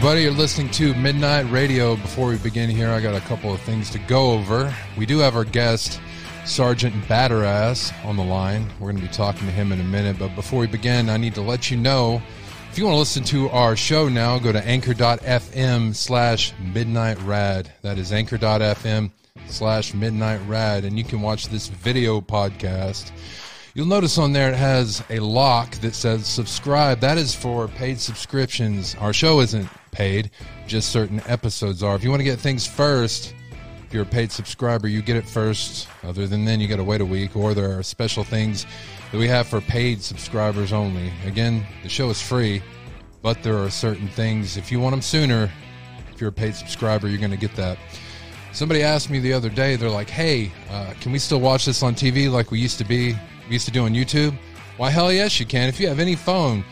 Everybody. You're listening to Midnight Radio. Before we begin here, I got a couple of things to go over. We do have our guest, Sergeant Badder Ass, on the line. We're going to be talking to him in a minute. But before we begin, I need to let you know if you want to listen to our show now, go to anchor.fm slash midnight rad. That is anchor.fm slash midnight rad. And you can watch this video podcast. You'll notice on there it has a lock that says subscribe. That is for paid subscriptions. Our show isn't paid, just certain episodes are. If you want to get things first, if you're a paid subscriber, you get it first. Other than then, you got to wait a week, or there are special things that we have for paid subscribers only. Again, the show is free, but there are certain things. If you want them sooner, if you're a paid subscriber, you're going to get that. Somebody asked me the other day, they're like, hey, uh, can we still watch this on TV like we used to be? We used to do on YouTube? Why, hell yes, you can. If you have any phone,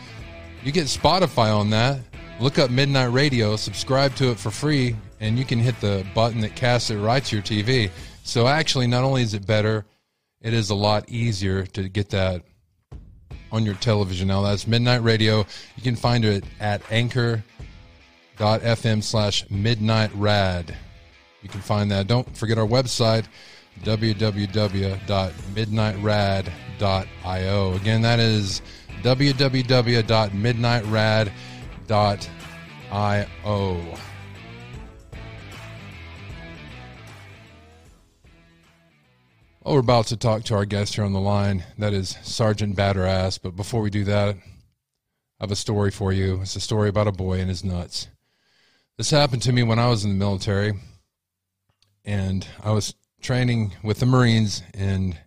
you get Spotify on that. Look up Midnight Radio, subscribe to it for free, and you can hit the button that casts it right to your TV. So, actually, not only is it better, it is a lot easier to get that on your television now. That's Midnight Radio. You can find it at anchor.fm slash midnight rad. You can find that. Don't forget our website, www.midnightrad.io. Again, that is www.midnightrad.io. Well, we're about to talk to our guest here on the line. That is Sergeant Badder Ass. But before we do that, I have a story for you. It's a story about a boy and his nuts. This happened to me when I was in the military, and I was training with the Marines in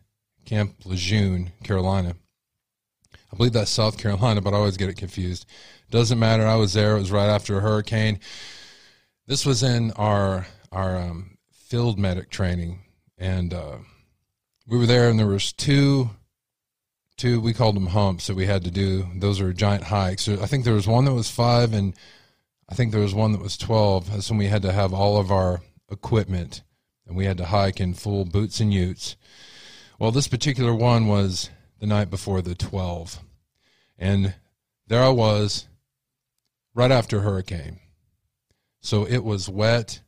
Camp Lejeune, Carolina. I believe that's South Carolina, but I always get it confused. Doesn't matter. I was there. It was right after a hurricane. This was in our our um, field medic training, and uh, we were there, and there was two two we called them humps that we had to do. Those are giant hikes. I think there was one that was five, and I think there was one that was twelve. That's when we had to have all of our equipment and we had to hike in full boots and utes. Well, this particular one was the night before the 12. And there I was right after hurricane. So it was wet.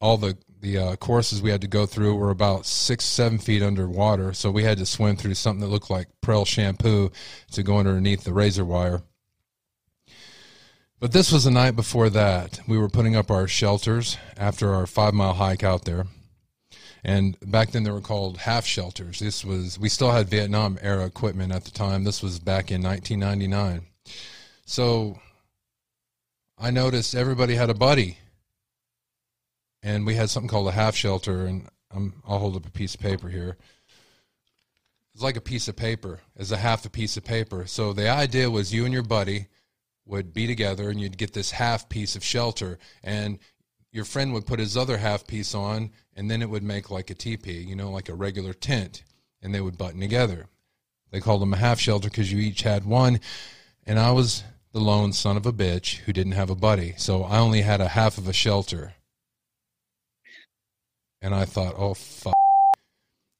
All the the uh, courses we had to go through were about six, seven feet underwater. So we had to swim through something that looked like Prell shampoo to go underneath the razor wire. But this was the night before that. We were putting up our shelters after our five mile hike out there. And back then they were called half shelters. This was, we still had Vietnam era equipment at the time. This was back in 1999. So I noticed everybody had a buddy. And we had something called a half shelter. And I'm, I'll hold up a piece of paper here. It's like a piece of paper, it's a half a piece of paper. So the idea was you and your buddy would be together and you'd get this half piece of shelter and your friend would put his other half piece on and then it would make like a teepee, you know, like a regular tent and they would button together. They called them a half shelter because you each had one and I was the lone son of a bitch who didn't have a buddy. So I only had a half of a shelter. And I thought, oh, fuck.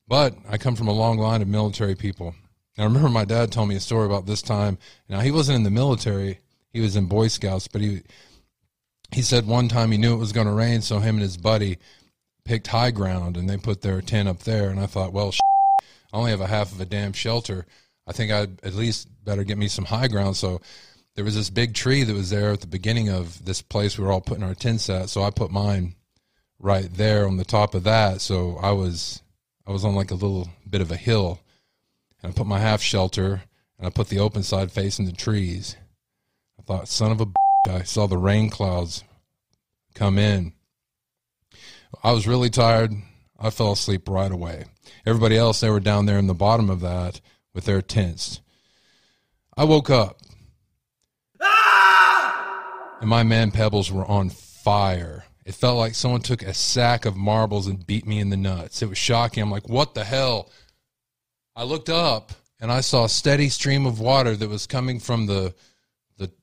But I come from a long line of military people. And I remember my dad told me a story about this time. Now, he wasn't in the military, he was in Boy Scouts, but he he said one time he knew it was going to rain, so him and his buddy picked high ground and they put their tent up there. And I thought, well, I only have a half of a damn shelter. I think I'd at least better get me some high ground. So there was this big tree that was there at the beginning of this place we were all putting our tents at. So I put mine right there on the top of that. So I was I was on like a little bit of a hill, and I put my half shelter and I put the open side facing the trees thought, son of a I saw the rain clouds come in. I was really tired. I fell asleep right away. Everybody else, they were down there in the bottom of that with their tents. I woke up. Ah! And my man pebbles were on fire. It felt like someone took a sack of marbles and beat me in the nuts. It was shocking. I'm like, what the hell? I looked up and I saw a steady stream of water that was coming from the the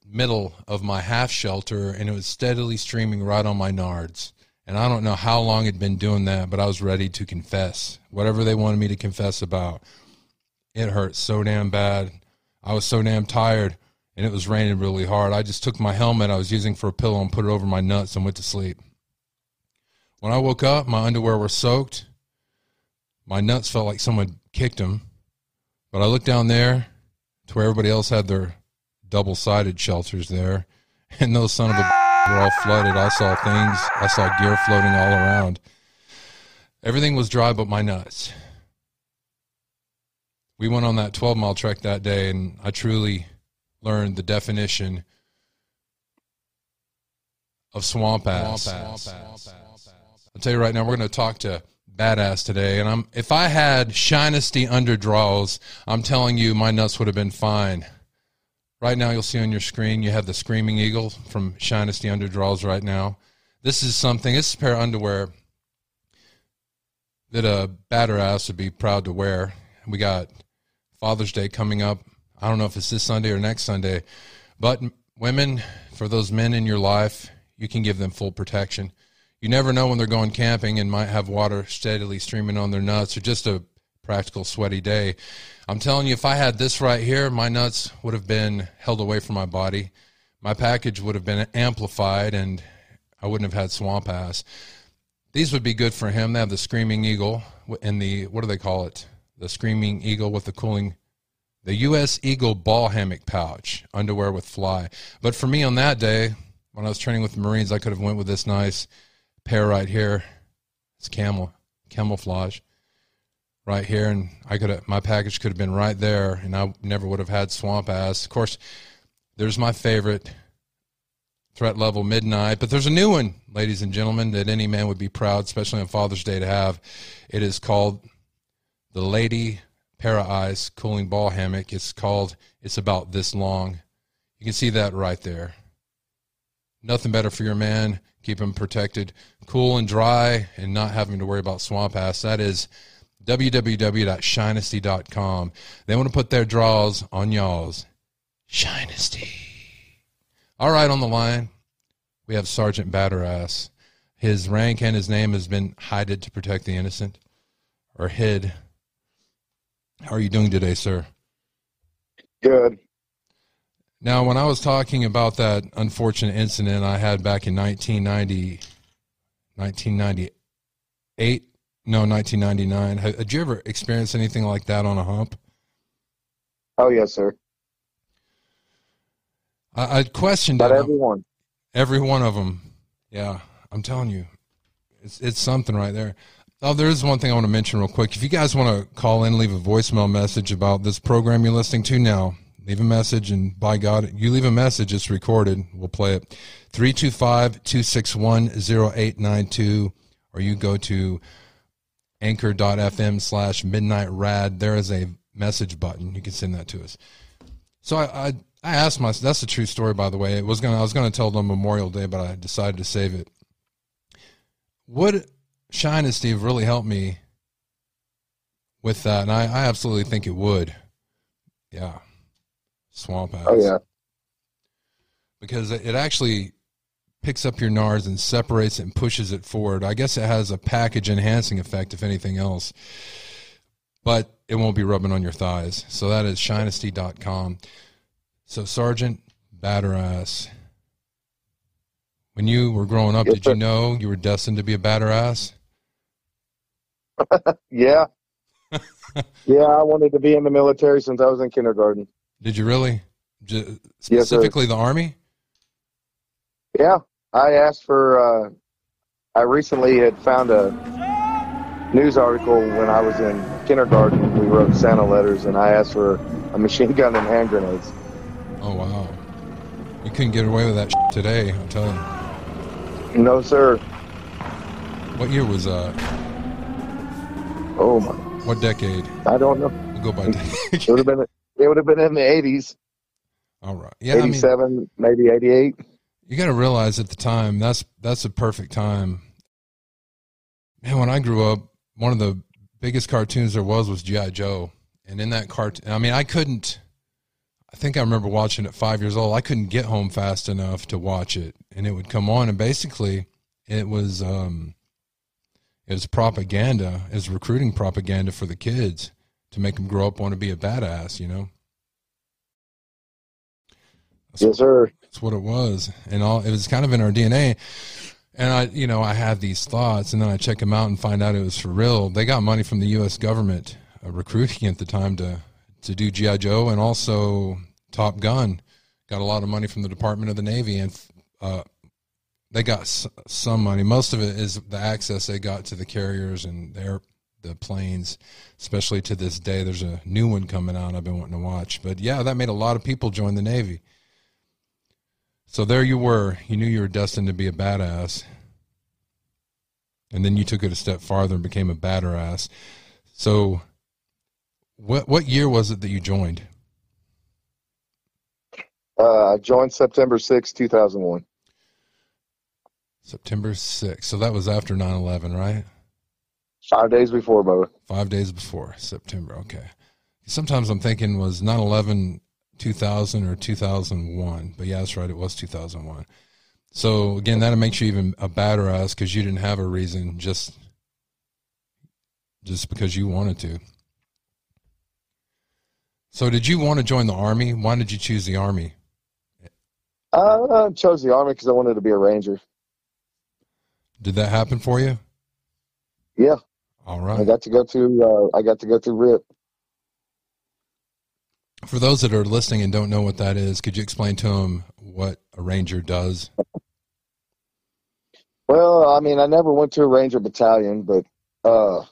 middle of my half shelter and it was steadily streaming right on my nards. And I don't know how long it'd been doing that, but I was ready to confess. Whatever they wanted me to confess about. It hurt so damn bad. I was so damn tired. and it was raining really hard. I just took my helmet I was using for a pillow and put it over my nuts and went to sleep. When I woke up, my underwear were soaked. My nuts felt like someone kicked them. But I looked down there to where everybody else had their double sided shelters there, and those son of a were all flooded. I saw things, I saw gear floating all around. Everything was dry but my nuts. We went on that 12 mile trek that day, and I truly learned the definition of swamp ass. I'll tell you right now, we're going to talk to badass today, and I'm if I had Shinesty underdraws, I'm telling you, my nuts would have been fine. Right now, you'll see on your screen, you have the Screaming Eagle from Shinesty underdraws right now. This is something. This is a pair of underwear that a batter ass would be proud to wear. We got Father's Day coming up. I don't know if it's this Sunday or next Sunday, but women, for those men in your life, you can give them full protection. You never know when they're going camping and might have water steadily streaming on their nuts or just a practical sweaty day. I'm telling you, if I had this right here, my nuts would have been held away from my body. My package would have been amplified and I wouldn't have had swamp ass. These would be good for him. They have the Screaming Eagle and the, what do they call it? The Screaming Eagle with the cooling the U.S. Eagle ball hammock pouch, underwear with fly. But for me on that day, when I was training with the Marines, I could have went with this nice pair right here. It's camel camouflage right here, and I could my package could have been right there, and I never would have had swamp ass. Of course, there's my favorite threat level midnight, but there's a new one, ladies and gentlemen, that any man would be proud, especially on Father's Day, to have. It is called the Lady Para Ice cooling ball hammock. It's called. It's about this long. You can see that right there. Nothing better for your man. Keep him protected, cool and dry, and not having to worry about swamp ass. That is www.shinesty.com. They want to put their draws on y'all's. Shinesty. All right, on the line, we have Sergeant Badder Ass. His rank and his name has been hided to protect the innocent, or hid. How are you doing today, sir? Good. Now, when I was talking about that unfortunate incident I had back in 1990, 1998, no, 1999, had you ever experienced anything like that on a hump? Oh, yes, sir. I, I questioned it. everyone. Every one of them. Yeah, I'm telling you, it's it's something right there. Oh, there is one thing I want to mention real quick. If you guys want to call in, leave a voicemail message about this program you're listening to now, leave a message, and by God, you leave a message, it's recorded. We'll play it. 325 261 0892, or you go to anchor.fm slash midnight rad. There is a message button. You can send that to us. So I, I, I asked myself, that's a true story, by the way. It was gonna, I was going to tell them Memorial Day, but I decided to save it. Would Shinesty really help me with that? And I, I absolutely think it would. Yeah. Swamp ass. Oh, yeah. Because it actually picks up your NARS and separates it and pushes it forward. I guess it has a package enhancing effect, if anything else. But it won't be rubbing on your thighs. So that is shinesty.com. So, Sergeant Badder Ass, when you were growing up, Yes, did you know you were destined to be a batterass? Yeah. yeah, I wanted to be in the military since I was in kindergarten. Did you really? J- Yes, specifically the Army? Yeah. I asked for, uh, I recently had found a news article when I was in kindergarten. We wrote Santa letters, and I asked for a machine gun and hand grenades. Oh, wow. You couldn't get away with that today, I'll tell you. No, sir. What year was uh Oh, my. what decade? I don't know. We'll go by decade. It would have been, it would have been in the 80s, All right. Yeah, I mean 87, maybe 88. You got to realize at the time that's that's a perfect time. Man, when I grew up, one of the biggest cartoons there was was GI Joe, and in that cartoon, I mean, I couldn't. I think I remember watching it five years old. I couldn't get home fast enough to watch it, and it would come on, and basically, it was um, it was propaganda, it was recruiting propaganda for the kids to make them grow up want to be a badass, you know. yes, sir. That's what it was, and all it was kind of in our DNA. And I, you know, I had these thoughts, and then I check them out and find out it was for real. They got money from the U.S. government uh, recruiting at the time to to do GI Joe, and also Top Gun got a lot of money from the Department of the Navy, and uh, they got s- some money. Most of it is the access they got to the carriers and their the planes, especially to this day. There's a new one coming out. I've been wanting to watch, but yeah, that made a lot of people join the Navy. So there you were. You knew you were destined to be a badass. And then you took it a step farther and became a badder ass. So what what year was it that you joined? Uh, I joined September 6, 2001. September 6th. So that was after 9/11, right? Five days before, Bubba. 5 days before September. Okay. Sometimes I'm thinking was 9/11 2000 or 2001. But yeah, that's right. It was 2001. So again, that makes you even a badder ass because you didn't have a reason, just just because you wanted to. So did you want to join the army? Why did you choose the army? Uh, I chose the Army because I wanted to be a Ranger. Did that happen for you? Yeah. All right. I got to go through. Uh, I got to go through RIP. For those that are listening and don't know what that is, could you explain to them what a ranger does? Well, I mean, I never went to a Ranger battalion, but uh,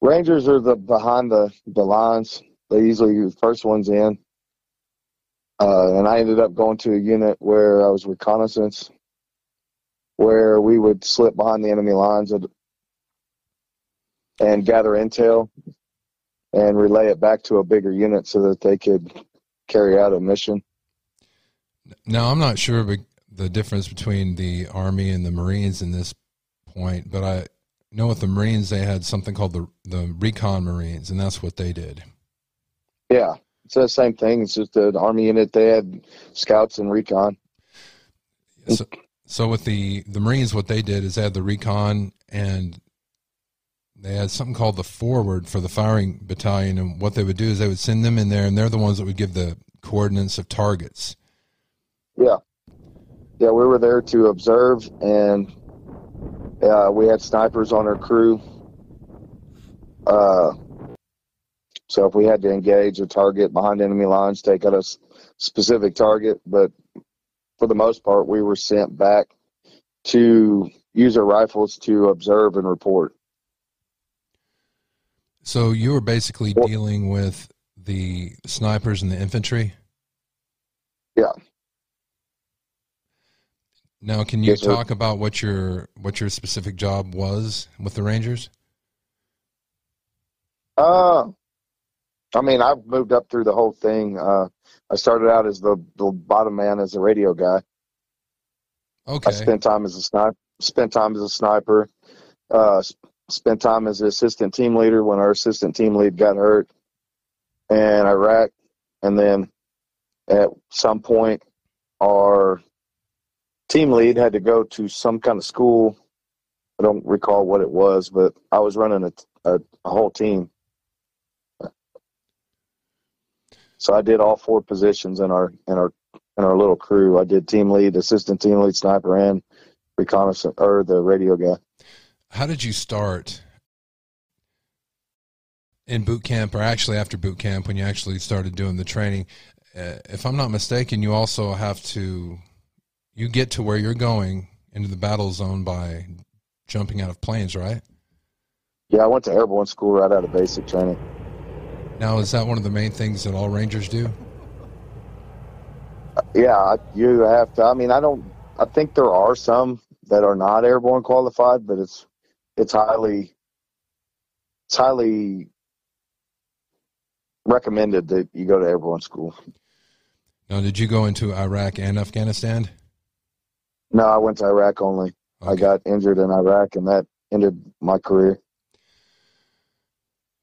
Rangers are the behind the the lines. They usually the first ones in. Uh, and I ended up going to a unit where I was reconnaissance, where we would slip behind the enemy lines and, and gather intel and relay it back to a bigger unit so that they could carry out a mission. Now, I'm not sure the difference between the Army and the Marines in this point, but I know with the Marines, they had something called the, the Recon Marines, and that's what they did. Yeah, it's the same thing. It's just the army unit. They had scouts and recon. So, so with the, the Marines, what they did is they had the Recon and they had something called the Forward for the firing battalion. And what they would do is they would send them in there, and they're the ones that would give the coordinates of targets. Yeah, yeah. We were there to observe, and uh, we had snipers on our crew. Uh, so if we had to engage a target behind enemy lines, take out a specific target, but for the most part, we were sent back to use our rifles to observe and report. So you were basically Well- dealing with the snipers and the infantry. Yeah. Now, can you Yes, sir. talk about what your what your specific job was with the Rangers? Uh, I mean, I've moved up through the whole thing. Uh, I started out as the, the bottom man as a radio guy. Okay. I spent time as a sniper. Spent time as a sniper. Uh, spent time as an assistant team leader when our assistant team lead got hurt in Iraq, and then at some point, our team lead had to go to some kind of school. I don't recall what it was, but I was running a, a, a whole team. So I did all four positions in our in our in our little crew. I did team lead, assistant team lead, sniper, and reconnaissance or the radio guy. How did you start in boot camp, or actually after boot camp when you actually started doing the training? Uh, if I'm not mistaken, you also have to you get to where you're going into the battle zone by jumping out of planes, right? Yeah, I went to airborne school right out of basic training. Now, is that one of the main things that all Rangers do? Yeah, you have to. I mean, I don't. I think there are some that are not airborne qualified, but it's it's highly it's highly recommended that you go to airborne school. Now, did you go into Iraq and Afghanistan? No, I went to Iraq only. I got injured in Iraq, and that ended my career.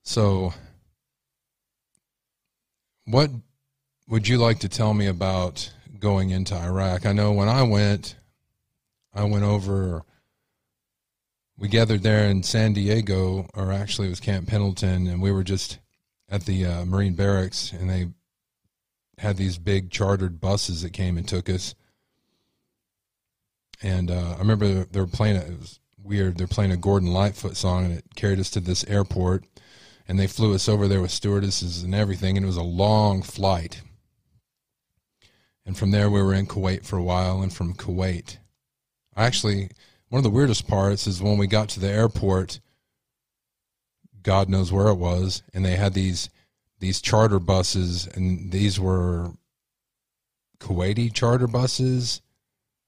So, what would you like to tell me about going into Iraq? I know when I went, I went over. We gathered there in San Diego, or actually it was Camp Pendleton, and we were just at the uh, Marine barracks, and they had these big chartered buses that came and took us. And uh, I remember they were playing a, it was weird. They're playing a Gordon Lightfoot song, and it carried us to this airport. And they flew us over there with stewardesses and everything, and it was a long flight. And from there, we were in Kuwait for a while, and from Kuwait, I actually, one of the weirdest parts is when we got to the airport. God knows where it was, and they had these these charter buses, and these were Kuwaiti charter buses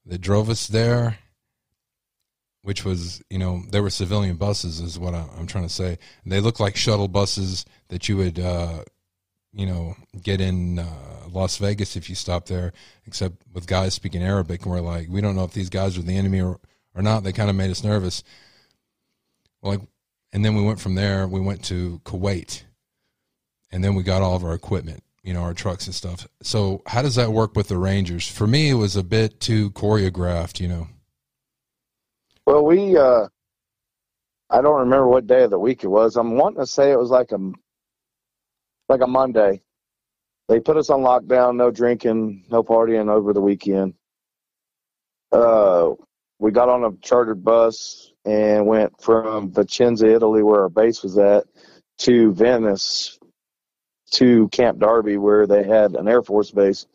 that drove us there which was you know they were civilian buses is what I, am trying to say. They looked like shuttle buses that you would uh, you know get in uh, Las Vegas if you stop there, except with guys speaking Arabic, and we're like we don't know if these guys are the enemy or, or not. They kind of made us nervous. Like, and then we went from there. We went to Kuwait, and then we got all of our equipment. You know, our trucks and stuff. So, how does that work with the Rangers? For me, it was a bit too choreographed. You know. Well, we, uh, I don't remember what day of the week it was. I'm wanting to say it was like a, like a Monday. They put us on lockdown, no drinking, no partying over the weekend. Uh, we got on a chartered bus and went from Vicenza, Italy, where our base was at, to Venice, to Camp Darby, where they had an Air Force base.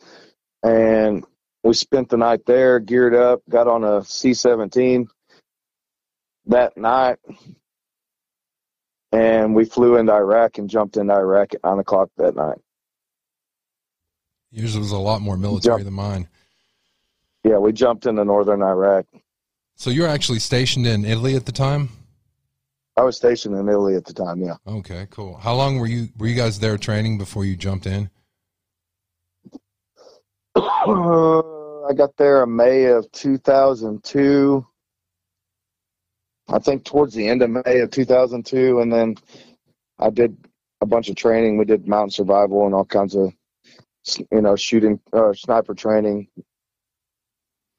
And we spent the night there, geared up, got on a C 17, that night, and we flew into Iraq and jumped into Iraq at nine o'clock that night. Yours was a lot more military than mine. Yeah, we jumped into northern Iraq. So you were actually stationed in Italy at the time? I was stationed in Italy at the time. Yeah. Okay, cool. How long were you were you guys there training before you jumped in? I got there in May of 2002. I think towards the end of May of 2002, and then I did a bunch of training. We did mountain survival and all kinds of, you know, shooting, uh, sniper training,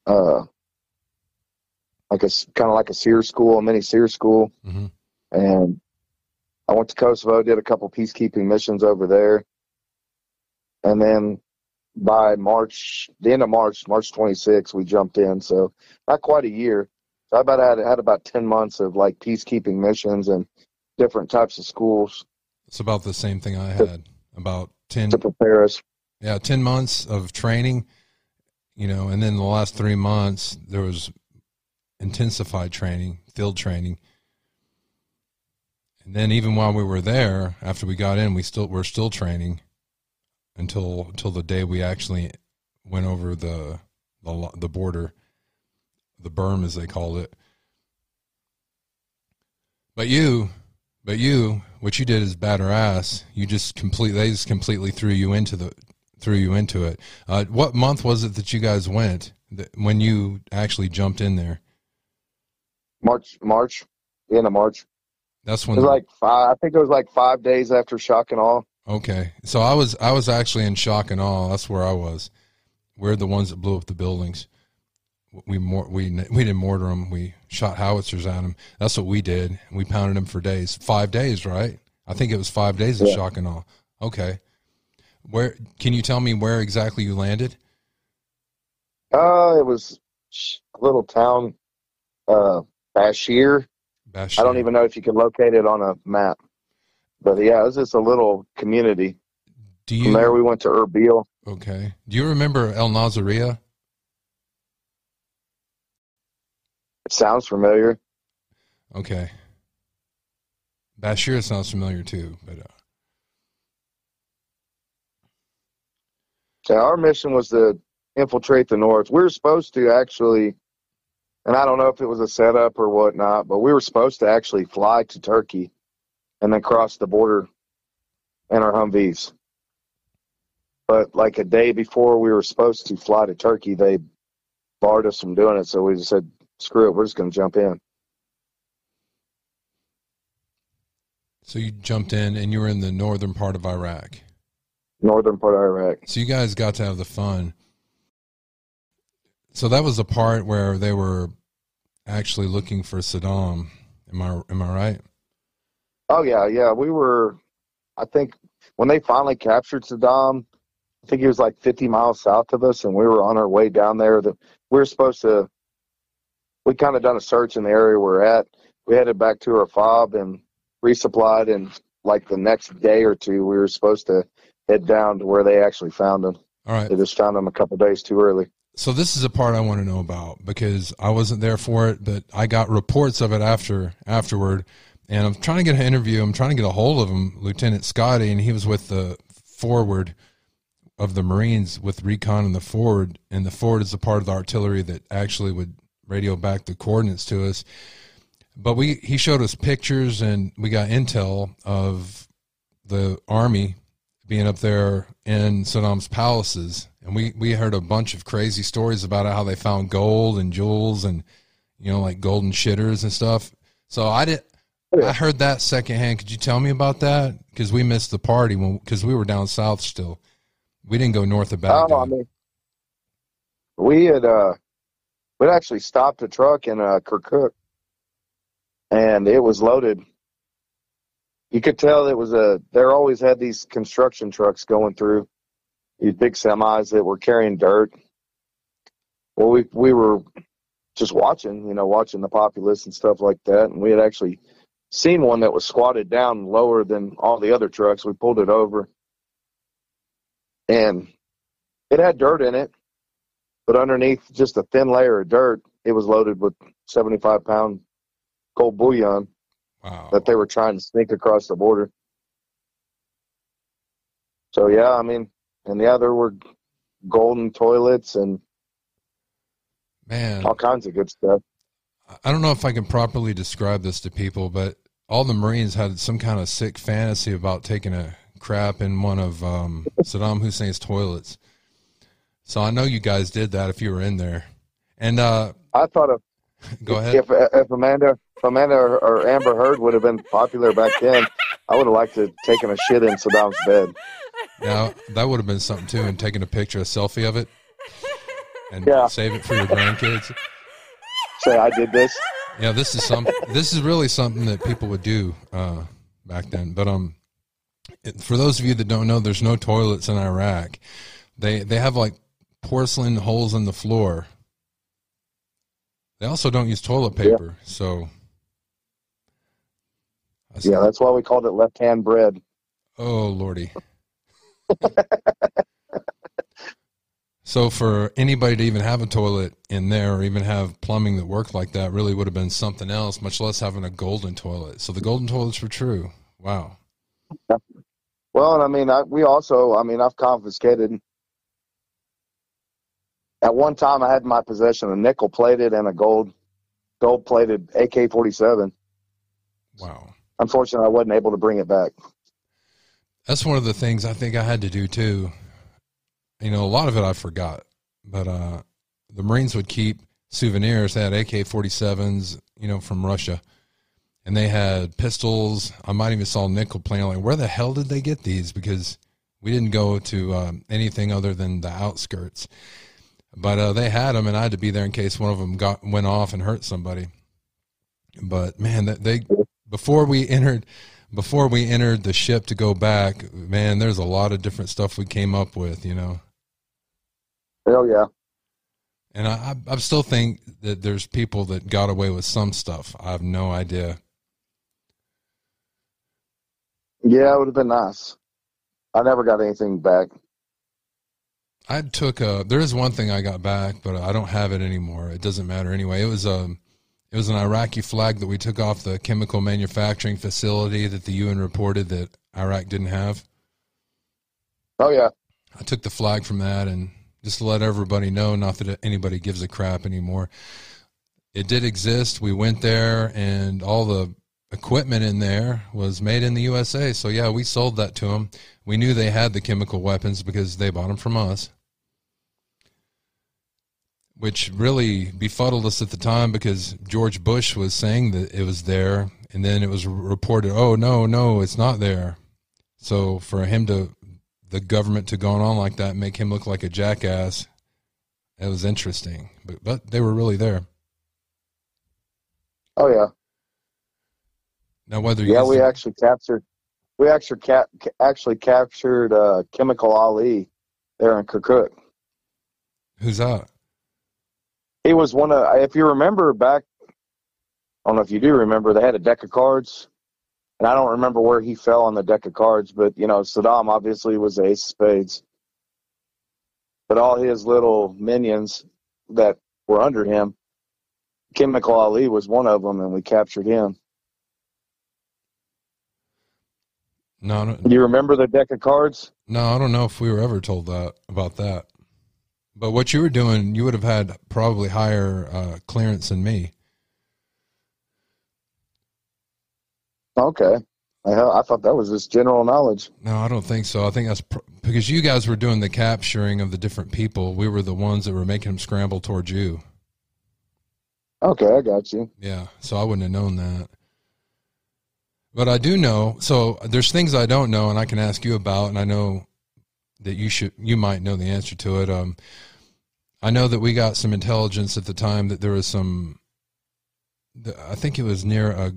uh, like a kind of like a SERE school, a mini SERE school, mm-hmm. and I went to Kosovo, did a couple peacekeeping missions over there, and then by March, the end of March, March 26, we jumped in. So not quite a year, so I about had had about ten months of like peacekeeping missions and different types of schools. It's about the same thing I had. To, about ten to prepare us. Yeah, ten months of training, you know, and then the last three months there was intensified training, field training. And then even while we were there, after we got in, we still were still training until until the day we actually went over the the, the border the berm as they called it. But you, but you, what you did is batter ass. You just completely, they just completely threw you into the, threw you into it. Uh, what month was it that you guys went that, when you actually jumped in there? March, March, end of March. That's when it was like five. I think it was like five days after shock and awe. Okay, so I was I was actually in shock and awe. That's where I was. We're the ones that blew up the buildings we mor- we we didn't mortar them. We shot howitzers at them. That's what we did. We pounded them for days, five days, right? I think it was five days of yeah. shock and awe. Okay, where can you tell me where exactly you landed? Uh, it was a little town, uh, Bashir. Bashir. I don't even know if you can locate it on a map, but yeah, it was just a little community. Do you, From there, we went to Erbil. Okay. Do you remember El Nazaria? It sounds familiar. Okay. Bashir sounds familiar too, but. Uh... So our mission was to infiltrate the north. We were supposed to actually, and I don't know if it was a setup or whatnot, but we were supposed to actually fly to Turkey and then cross the border in our Humvees. But like a day before we were supposed to fly to Turkey, they barred us from doing it. So we just said, screw it, we're just going to jump in. So you jumped in and you were in the northern part of Iraq. Northern part of Iraq. So you guys got to have the fun. So that was the part where they were actually looking for Saddam. Am I am I right? Oh yeah, yeah. We were I think when they finally captured Saddam, I think he was like 50 miles south of us, and we were on our way down there. That we were supposed to. We kind of done a search in the area we're at. We headed back to our fob and resupplied, and like the next day or two, we were supposed to head down to where they actually found him. All right. They just found him a couple days too early. So this is a part I want to know about because I wasn't there for it, but I got reports of it after afterward, and I'm trying to get an interview. I'm trying to get a hold of him, Lieutenant Scotty, and he was with the forward of the Marines with recon in the forward, and the forward is a part of the artillery that actually would radio back the coordinates to us. But we he showed us pictures, and we got intel of the army being up there in Saddam's palaces, and we we heard a bunch of crazy stories about how they found gold and jewels and you know like golden shitters and stuff. So I did. I heard that secondhand. Could you tell me about that? Because we missed the party when because we were down south still. We didn't go north of Baghdad. Oh, I mean, we had uh, we'd actually stopped a truck in uh, Kirkuk, and it was loaded. You could tell it was a. There always had these construction trucks going through, these big semis that were carrying dirt. Well, we we were just watching, you know, watching the populace and stuff like that, and we had actually seen one that was squatted down lower than all the other trucks. We pulled it over, and it had dirt in it, but underneath just a thin layer of dirt, it was loaded with 75 pound gold bullion Wow. that they were trying to sneak across the border. So yeah, I mean, and yeah, there were golden toilets and Man, all kinds of good stuff. I don't know if I can properly describe this to people, but all the Marines had some kind of sick fantasy about taking a crap in one of um, Saddam Hussein's toilets. So I know you guys did that if you were in there. And uh, I thought of go ahead. if if Amanda if Amanda or, or Amber Heard would have been popular back then, I would have liked to taken a shit in Saddam's bed. Now that would have been something too, and taking a picture, a selfie of it, and Yeah. save it for your grandkids. Say I did this. Yeah, this is some. This is really something that people would do uh, back then. But um, it, for those of you that don't know, there's no toilets in Iraq. They they have like porcelain holes in the floor. They also don't use toilet paper, so. Yeah, that's why we called it left hand bread. Oh lordy. So for anybody to even have a toilet in there or even have plumbing that worked like that really would have been something else, much less having a golden toilet. So the golden toilets were true. Wow. Well, and I mean, I, we also, I mean, I've confiscated. At one time, I had in my possession a nickel plated and a gold, gold plated AK forty seven. Wow. Unfortunately, I wasn't able to bring it back. That's one of the things I think I had to do too. You know, a lot of it I forgot, but uh, the Marines would keep souvenirs. They had AK 47s, you know, from Russia, and they had pistols. I might even saw nickel playing. Like, where the hell did they get these? Because we didn't go to um, anything other than the outskirts. But uh, they had them, and I had to be there in case one of them got went off and hurt somebody. But man, they before we entered before we entered the ship to go back, man, there's a lot of different stuff we came up with, you know. Hell yeah. And I, I, I still think that there's people that got away with some stuff. I have no idea. Yeah, it would have been nice. I never got anything back. I took a. There is one thing I got back, but I don't have it anymore. It doesn't matter anyway. It was um, it was an Iraqi flag that we took off the chemical manufacturing facility that the UN reported that Iraq didn't have. Oh yeah. I took the flag from that and just to let everybody know, not that anybody gives a crap anymore. It did exist. We went there and all the equipment in there was made in the USA. So yeah, we sold that to them. We knew they had the chemical weapons because they bought them from us. Which really befuddled us at the time because George Bush was saying that it was there and then it was reported, "Oh no, no, it's not there." So for him to the government to go on like that and make him look like a jackass. It was interesting, but but they were really there. Oh yeah. Now whether you Yeah, we actually captured. We actually cap, actually captured uh, Chemical Ali there in Kirkuk. Who's that? He was one of, if you remember back, I don't know if you do remember, they had a deck of cards, and I don't remember where he fell on the deck of cards, but you know, Saddam obviously was ace of spades. But all his little minions that were under him, Chemical Ali was one of them, and we captured him. No, no, Do you remember the deck of cards? no, I don't know if we were ever told that about that. But what you were doing, you would have had probably higher uh, clearance than me. Okay. I, I thought that was just general knowledge. No, I don't think so. I think that's pr- because you guys were doing the capturing of the different people. We were the ones that were making them scramble towards you. Okay, I got you. Yeah, so I wouldn't have known that. But I do know. So there's things I don't know, and I can ask you about, and I know that you should, you might know the answer to it. Um, I know that we got some intelligence at the time that there was some. I think it was near a.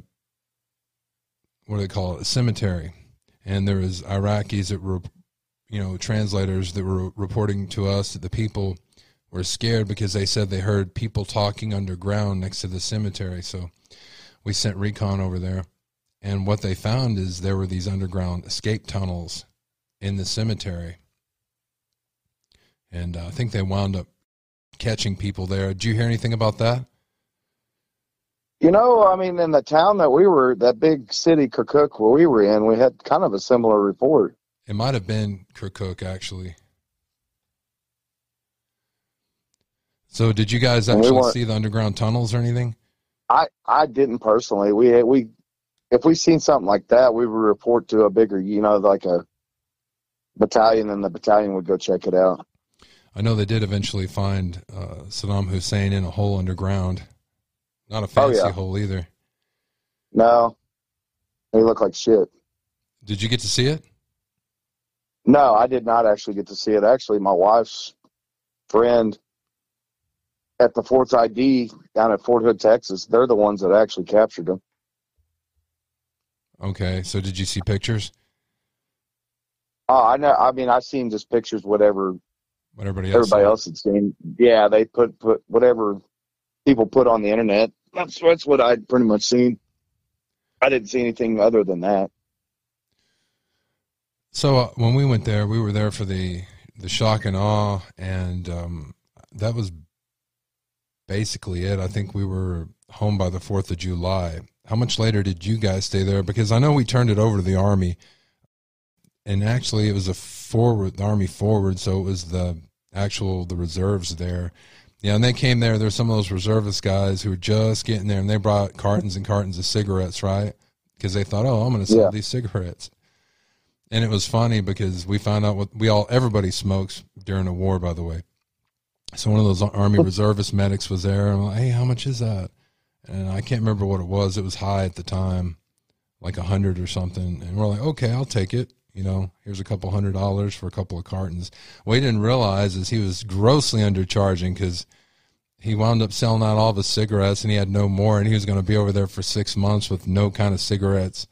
What do they call it? A cemetery, and there was Iraqis that were, you know, translators that were reporting to us that the people were scared because they said they heard people talking underground next to the cemetery. So we sent recon over there. And what they found is there were these underground escape tunnels in the cemetery. And uh, I think they wound up catching people there. Did you hear anything about that? You know, I mean, in the town that we were, that big city, Kirkuk, where we were in, we had kind of a similar report. It might have been Kirkuk, actually. So, did you guys And we actually see the underground tunnels or anything? I I didn't personally. We we if we seen something like that, we would report to a bigger, you know, like a battalion, and the battalion would go check it out. I know they did eventually find uh, Saddam Hussein in a hole underground. Not a Oh, fancy yeah. hole either. No, they look like shit. Did you get to see it? No, I did not actually get to see it. Actually, my wife's friend at the Fourth ID down at Fort Hood, Texas, they're the ones that actually captured them. Okay, so did you see pictures? Oh, I know. I mean, I've seen just pictures, whatever Everybody else? everybody else had seen. Yeah, they put put whatever people put on the internet. That's that's what I'd pretty much seen. I didn't see anything other than that. So uh, when we went there, we were there for the the shock and awe, and um, that was basically it. I think we were home by the Fourth of July. How much later did you guys stay there? Because I know we turned it over to the army, and actually it was a forward, the army forward, so it was the actual the reserves there. Yeah, and they came there. There's some of those reservist guys who were just getting there, and they brought cartons and cartons of cigarettes, right? Because they thought, oh, I'm going to sell Yeah. these cigarettes. And it was funny because we found out what we all everybody smokes during a war, by the way. So one of those army reservist medics was there, and I'm like, hey, how much is that? And I can't remember what it was. It was high at the time, like a hundred or something. And we're like, okay, I'll take it. You know, here's a couple hundred dollars for a couple of cartons. What he didn't realize is he was grossly undercharging because he wound up selling out all the cigarettes, and he had no more, and he was going to be over there for six months with no kind of cigarettes.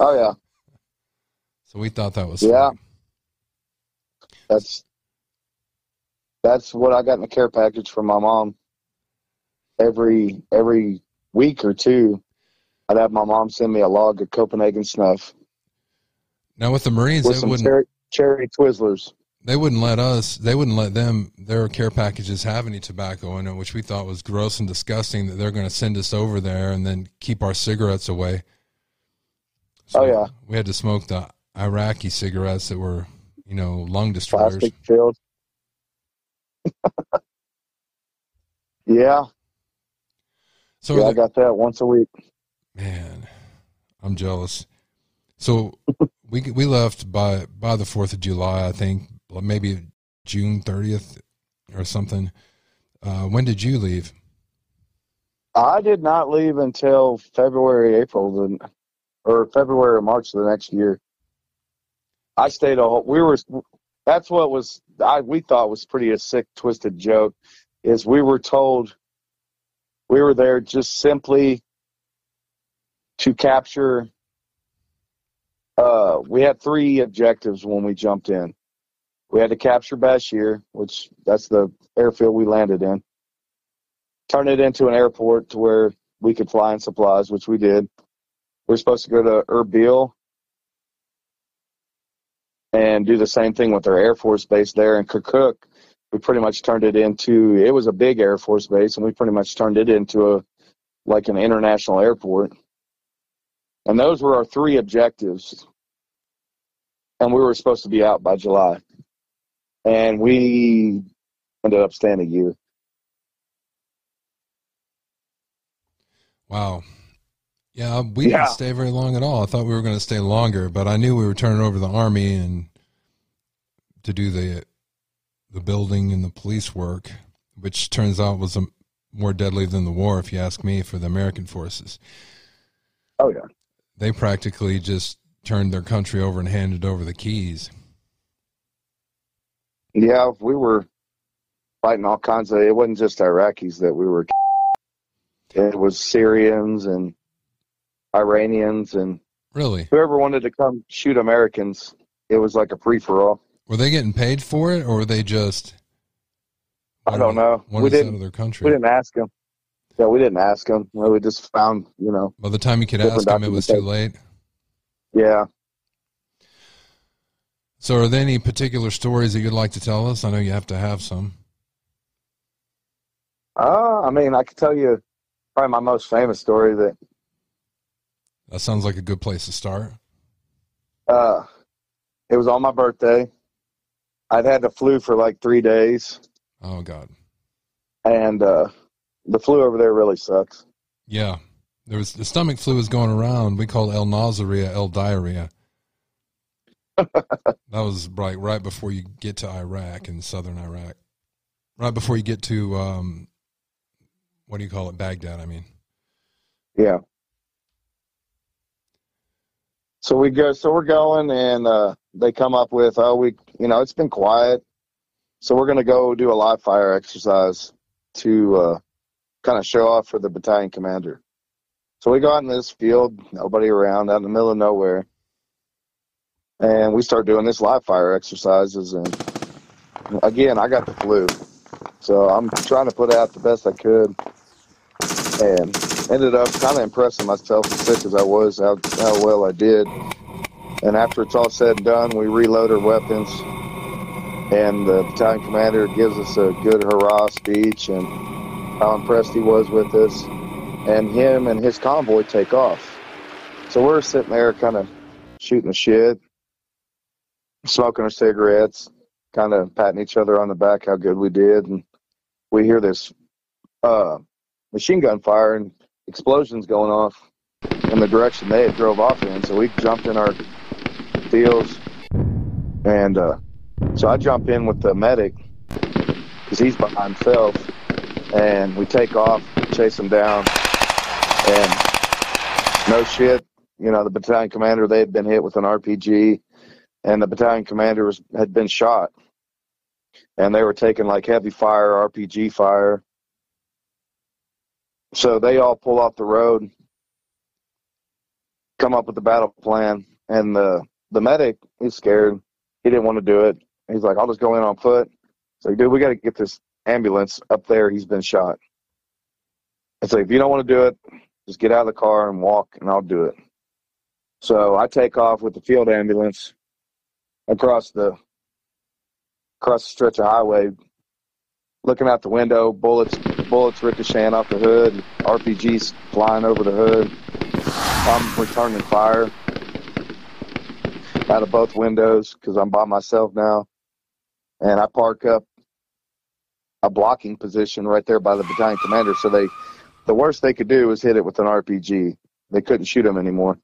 Oh yeah, So we thought that was Yeah. funny. that's that's what I got in the care package from my mom. Every every week or two, I'd have my mom send me a log of Copenhagen snuff Now with the Marines, with they wouldn't cherry, cherry Twizzlers. they wouldn't let us they wouldn't let them their care packages have any tobacco in it, which we thought was gross and disgusting. That they're going to send us over there and then keep our cigarettes away. Oh, yeah. we had to smoke the Iraqi cigarettes that were you know lung destroyers. plastic filled. yeah, So yeah, I got that once a week. Man, I'm jealous. So we we left by by the Fourth of July, I think, maybe June 30th or something. Uh, when did you leave? I did not leave until February, April, the, or February or March of the next year. I stayed a whole. We were. That's what was. I we thought was pretty a sick, twisted joke. Is we were told we were there just simply to capture. We had three objectives when we jumped in. we had to capture Bashur, which that's the airfield we landed in. Turn it into an airport to where we could fly in supplies, which we did. We are supposed to go to Erbil and do the same thing with our Air Force base there in Kirkuk. We pretty much turned it into it was a big Air Force base, and we pretty much turned it into a like an international airport. And those were our three objectives. And we were supposed to be out by July. And we ended up staying a year. Wow. Yeah, we yeah. didn't stay very long at all. I thought we were going to stay longer, but I knew we were turning over the army and to do the the building and the police work, which turns out was a, more deadly than the war, if you ask me, for the American forces. Oh yeah, they practically just turned their country over and handed over the keys. Yeah, we were fighting all kinds of. It wasn't just Iraqis that we were. It was Syrians and Iranians and really whoever wanted to come shoot Americans. It was like a free for all. Were they getting paid for it, or were they just? I don't know. We didn't. Their country. We didn't ask them. Yeah, we didn't ask them. we just found, you know. By the time you could ask them, it was too late. Yeah. So, are there any particular stories that you'd like to tell us? I know you have to have some. Uh, I mean, I could tell you probably my most famous story that that sounds like a good place to start. Uh, it was on my birthday. I'd had the flu for like three days. Oh God. And uh, the flu over there really sucks. Yeah, there was the stomach flu is going around. We call El Nazaria El Diarrhea. that was right right before you get to Iraq and southern Iraq, right before you get to um, what do you call it, Baghdad? I mean. Yeah. So we go. So we're going, and uh, they come up with, oh, we, you know, it's been quiet, so we're going to go do a live fire exercise to uh, kind of show off for the battalion commander. So we go out in this field, nobody around, out in the middle of nowhere, and we start doing this live fire exercises. And again, I got the flu, so I'm trying to put out the best I could, and ended up kind of impressing myself as sick as I was, how, how well I did. And after it's all said and done, we reload our weapons, and the battalion commander gives us a good hurrah speech and how impressed he was with us. And him and his convoy take off. So we're sitting there kind of shooting the shit, smoking our cigarettes, kind of patting each other on the back how good we did. And we hear this uh, machine gun fire, and explosions going off in the direction they had drove off in. So we jumped in our fields, and uh, so I jump in with the medic because he's by himself, and we take off, chase him down, and no shit, you know, the battalion commander they had been hit with an RPG, and the battalion commander was had been shot, and they were taking like heavy fire, RPG fire, so they all pull off the road, come up with the battle plan, and the the medic is scared. He didn't want to do it. He's like, I'll just go in on foot. So, dude, we got to get this ambulance up there. He's been shot. I say, if you don't want to do it, just get out of the car and walk, and I'll do it. So I take off with the field ambulance across the across the stretch of highway, looking out the window, bullets bullets ricocheting off the hood, RPGs flying over the hood. I'm returning fire out of both windows because I'm by myself now. And I park up a blocking position right there by the battalion commander. So they, the worst they could do was hit it with an RPG. They couldn't shoot him anymore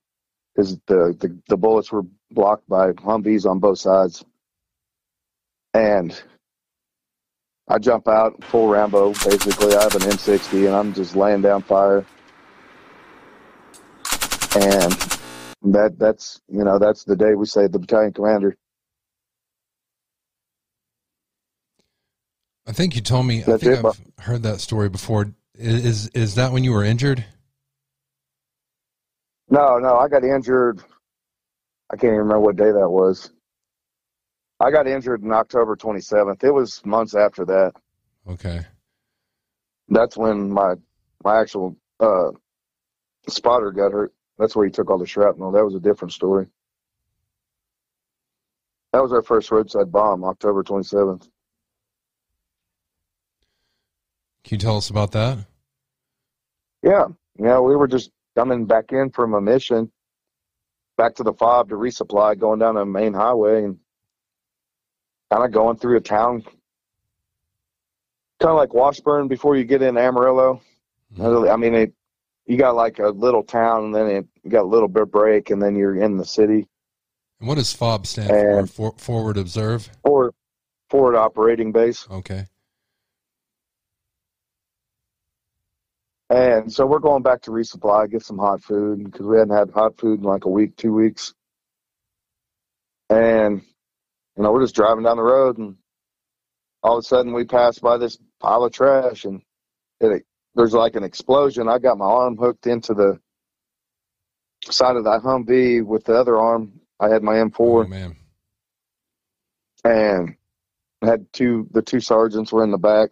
because the, the, the bullets were blocked by Humvees on both sides. And I jump out full Rambo. Basically, I have an M60 and I'm just laying down fire. And that that's you know that's the day we saved the battalion commander. I think you told me. That's I think it, I've heard that story before. Is is that when you were injured? No, no, I got injured. I can't even remember what day that was. I got injured in October 27th. It was months after that. Okay. That's when my my actual uh, spotter got hurt. That's where he took all the shrapnel. That was a different story. That was our first roadside bomb, October 27th. Can you tell us about that? Yeah. Yeah, we were just coming back in from a mission back to the fob to resupply, going down the main highway and kind of going through a town, kind of like Washburn before you get in Amarillo. Mhm. I mean, it, you got like a little town, and then it, you got a little bit break, and then you're in the city And what does FOB stand for? And- for? Forward Observe. or forward operating base. Okay. And so we're going back to resupply, get some hot food because we hadn't had hot food in like a week, two weeks. And, you know, we're just driving down the road and all of a sudden we pass by this pile of trash and it, there's like an explosion. I got my arm hooked into the side of that Humvee with the other arm. I had my Oh M4 Oh, man. and had two, the two sergeants were in the back.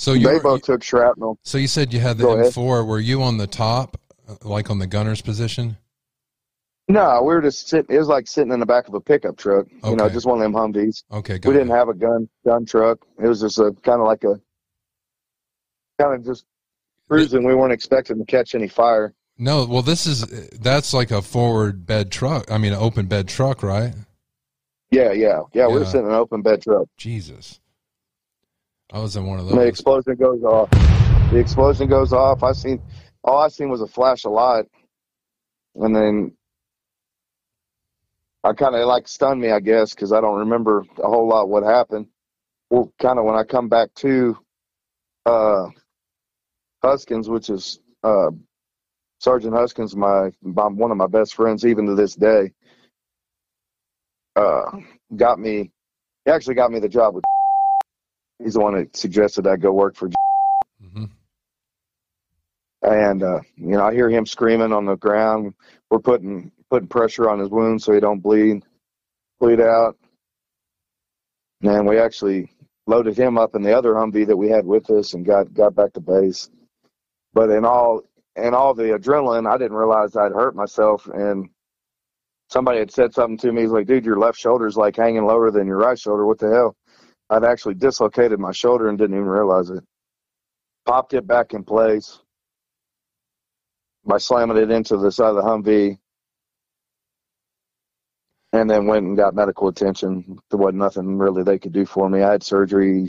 So you they were- both took shrapnel. so you said you had the Go ahead. M4. Were you on the top, like on the gunner's position? No, we were just sitting. It was like sitting in the back of a pickup truck. You know, just one of them Humvees. Okay. We didn't have a gun gun truck. It was just a kind of like a kind of just cruising. We weren't expecting to catch any fire. No. Well, this is that's like a forward bed truck. I mean, an open bed truck, right? Yeah, yeah, yeah. We were Yeah. sitting in an open bed truck. Jesus. I was in one of And the explosion goes off. The explosion goes off. I seen all I seen was a flash of light, and then I kind of like stunned me, I guess, because I don't remember a whole lot what happened. Well, kind of when I come back to uh, Huskins, which is uh, Sergeant Huskins, my, my one of my best friends, even to this day, uh, got me. He actually got me the job with. He's the one that suggested I go work for Mm-hmm. and uh, you know I hear him screaming on the ground. We're putting putting pressure on his wound so he don't bleed bleed out. And we actually loaded him up in the other Humvee that we had with us and got got back to base. But in all in all the adrenaline, I didn't realize I'd hurt myself. And somebody had said something to me. He's like, "Dude, your left shoulder's like hanging lower than your right shoulder. What the hell?" I'd actually dislocated my shoulder and didn't even realize it. Popped it back in place by slamming it into the side of the Humvee, and then went and got medical attention. There wasn't nothing really they could do for me. I had surgery,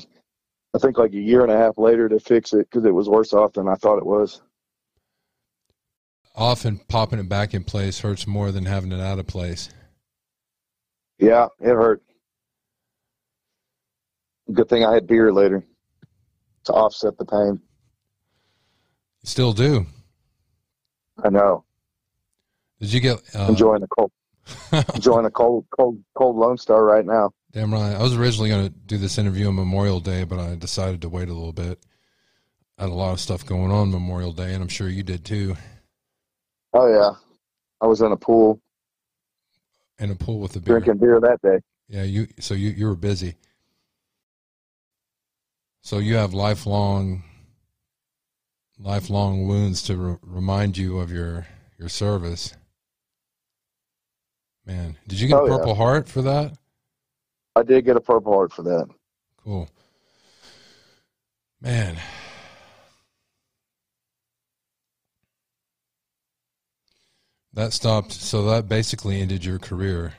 I think like a year and a half later to fix it because it was worse off than I thought it was. Often popping it back in place hurts more than having it out of place. Yeah, it hurt. Good thing I had beer later to offset the pain. You still do. I know. Did you get? Uh, Enjoying the cold, enjoying the cold, cold, cold Lone Star right now. Damn right. I was originally going to do this interview on Memorial Day, but I decided to wait a little bit. I had a lot of stuff going on Memorial Day, and I'm sure you did too. Oh yeah, I was in a pool In a pool with the beer. drinking beer that day. Yeah, you. So you you were busy. So you have lifelong, lifelong wounds to re- remind you of your your service. Man, did you get Oh, a yeah. Purple Heart for that? I did get a Purple Heart for that. Cool. Man. That stopped. So that basically ended your career.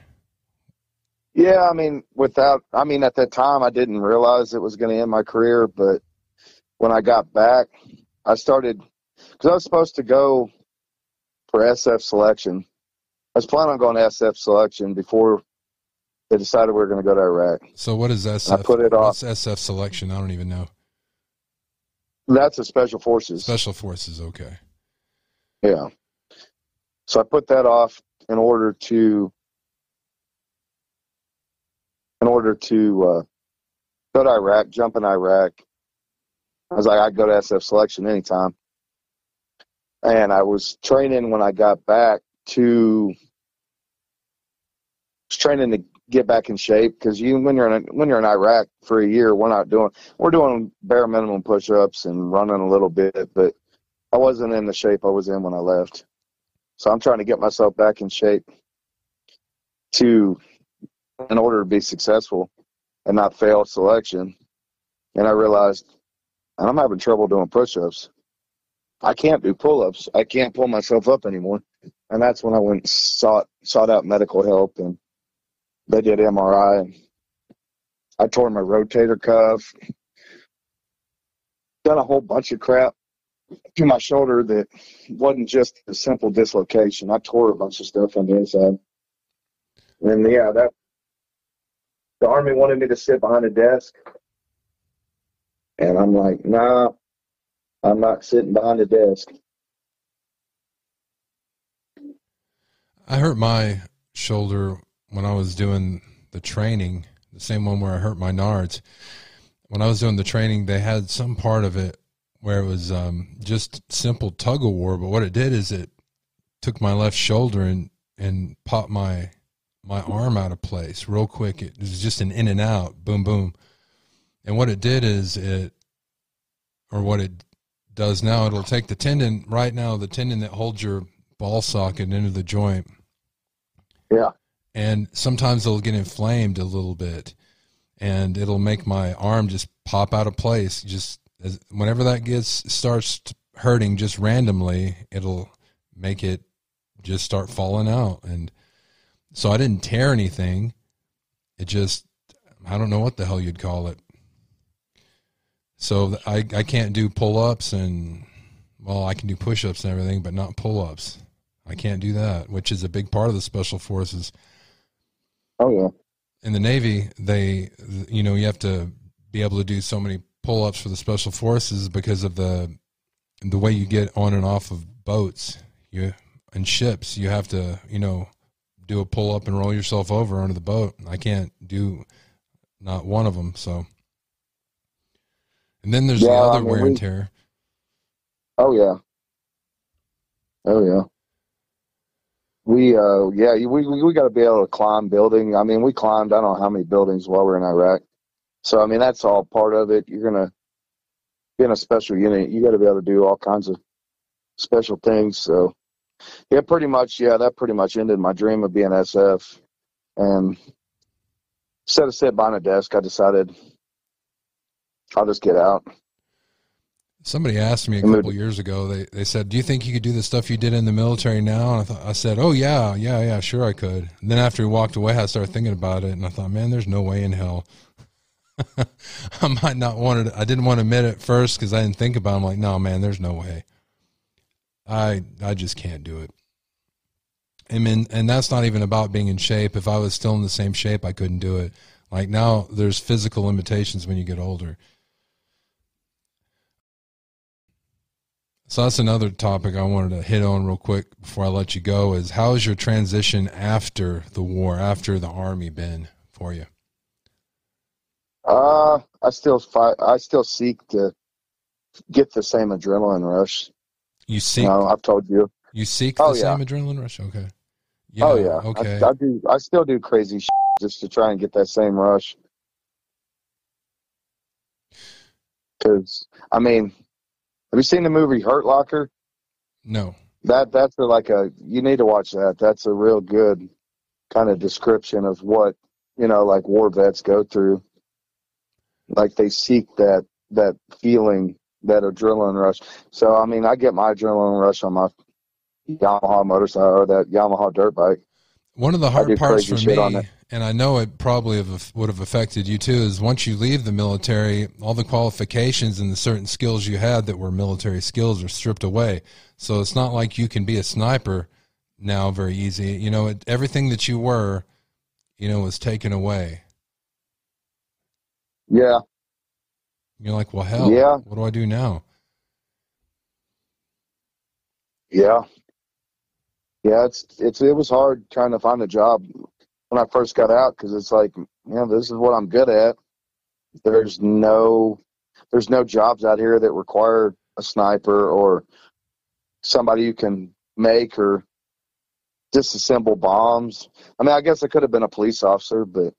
Yeah, I mean, without, I mean, at that time, I didn't realize it was going to end my career. But when I got back, I started because I was supposed to go for SF selection. I was planning on going to SF selection before they decided we were going to go to Iraq. So what is SF? put it off. What's SF selection? I don't even know. That's a special forces. Special forces. Okay. Yeah. So I put that off in order to in order to uh, go to Iraq, jump in Iraq. I was like, I'd go to SF selection anytime. And I was training when I got back to was training to get back in shape because you when you're in when you're in Iraq for a year, we're not doing we're doing bare minimum push-ups and running a little bit, but I wasn't in the shape I was in when I left. So I'm trying to get myself back in shape to in order to be successful and not fail selection. And I realized I'm having trouble doing push-ups. I can't do pull-ups. I can't pull myself up anymore. And that's when I went sought sought out medical help and they did MRI. I tore my rotator cuff. Done a whole bunch of crap to my shoulder that wasn't just a simple dislocation. I tore a bunch of stuff on the inside. And yeah, that the army wanted me to sit behind a desk. And I'm like, nah, I'm not sitting behind a desk. I hurt my shoulder when I was doing the training, the same one where I hurt my nards. When I was doing the training, they had some part of it where it was um, just simple tug of war. But what it did is it took my left shoulder and and popped my my arm out of place real quick. It was just an in and out, boom, boom. And what it did is it, or what it does now, it'll take the tendon right now, the tendon that holds your ball socket into the joint. Yeah and sometimes it'll get inflamed a little bit and it'll make my arm just pop out of place just as, whenever that gets starts hurting just randomly it'll make it just start falling out and so i didn't tear anything it just i don't know what the hell you'd call it so i i can't do pull-ups and well i can do push-ups and everything but not pull-ups i can't do that which is a big part of the special forces Oh yeah. In the Navy, they you know you have to be able to do so many pull ups for the special forces because of the the way you get on and off of boats. You and ships, you have to you know do a pull up and roll yourself over under the boat. I can't do not one of them. So, and then there's yeah, the other I mean, wear and tear. Oh yeah. Oh yeah we uh yeah we we, we got to be able to climb building i mean we climbed i don't know how many buildings while we are in iraq so i mean that's all part of it you're gonna be in a special unit you got to be able to do all kinds of special things so yeah pretty much yeah that pretty much ended my dream of being sf and instead of sitting behind a desk i decided i'll just get out Somebody asked me a couple years ago. They they said, "Do you think you could do the stuff you did in the military now?" And I thought I said, "Oh yeah, yeah, yeah, sure I could." And then after he walked away, I started thinking about it, and I thought, "Man, there's no way in hell." I might not want it. I didn't want to admit it first because I didn't think about. it. I'm like, no, man, there's no way. I I just can't do it. I mean, and that's not even about being in shape. If I was still in the same shape, I couldn't do it. Like now, there's physical limitations when you get older. So that's another topic I wanted to hit on real quick before I let you go is how has your transition after the war, after the army been for you? Uh, I still fight. I still seek to get the same adrenaline rush. You seek? You know, I've told you. You seek oh, the oh, yeah. same adrenaline rush? Okay. Yeah, oh yeah. Okay. I, I, do. I still do crazy shit just to try and get that same rush. Because I mean, have you seen the movie Hurt Locker? No. That that's a, like a you need to watch that. That's a real good kind of description of what you know, like war vets go through. Like they seek that that feeling, that adrenaline rush. So I mean, I get my adrenaline rush on my Yamaha motorcycle or that Yamaha dirt bike. One of the hard parts for me, and I know it probably have, would have affected you too, is once you leave the military, all the qualifications and the certain skills you had that were military skills are stripped away. So it's not like you can be a sniper now very easy. You know, it, everything that you were, you know, was taken away. Yeah. You're like, well, hell, yeah. what do I do now? Yeah, yeah, it's it's it was hard trying to find a job when I first got out because it's like, you know, this is what I'm good at. There's no there's no jobs out here that require a sniper or somebody you can make or disassemble bombs. I mean, I guess I could have been a police officer, but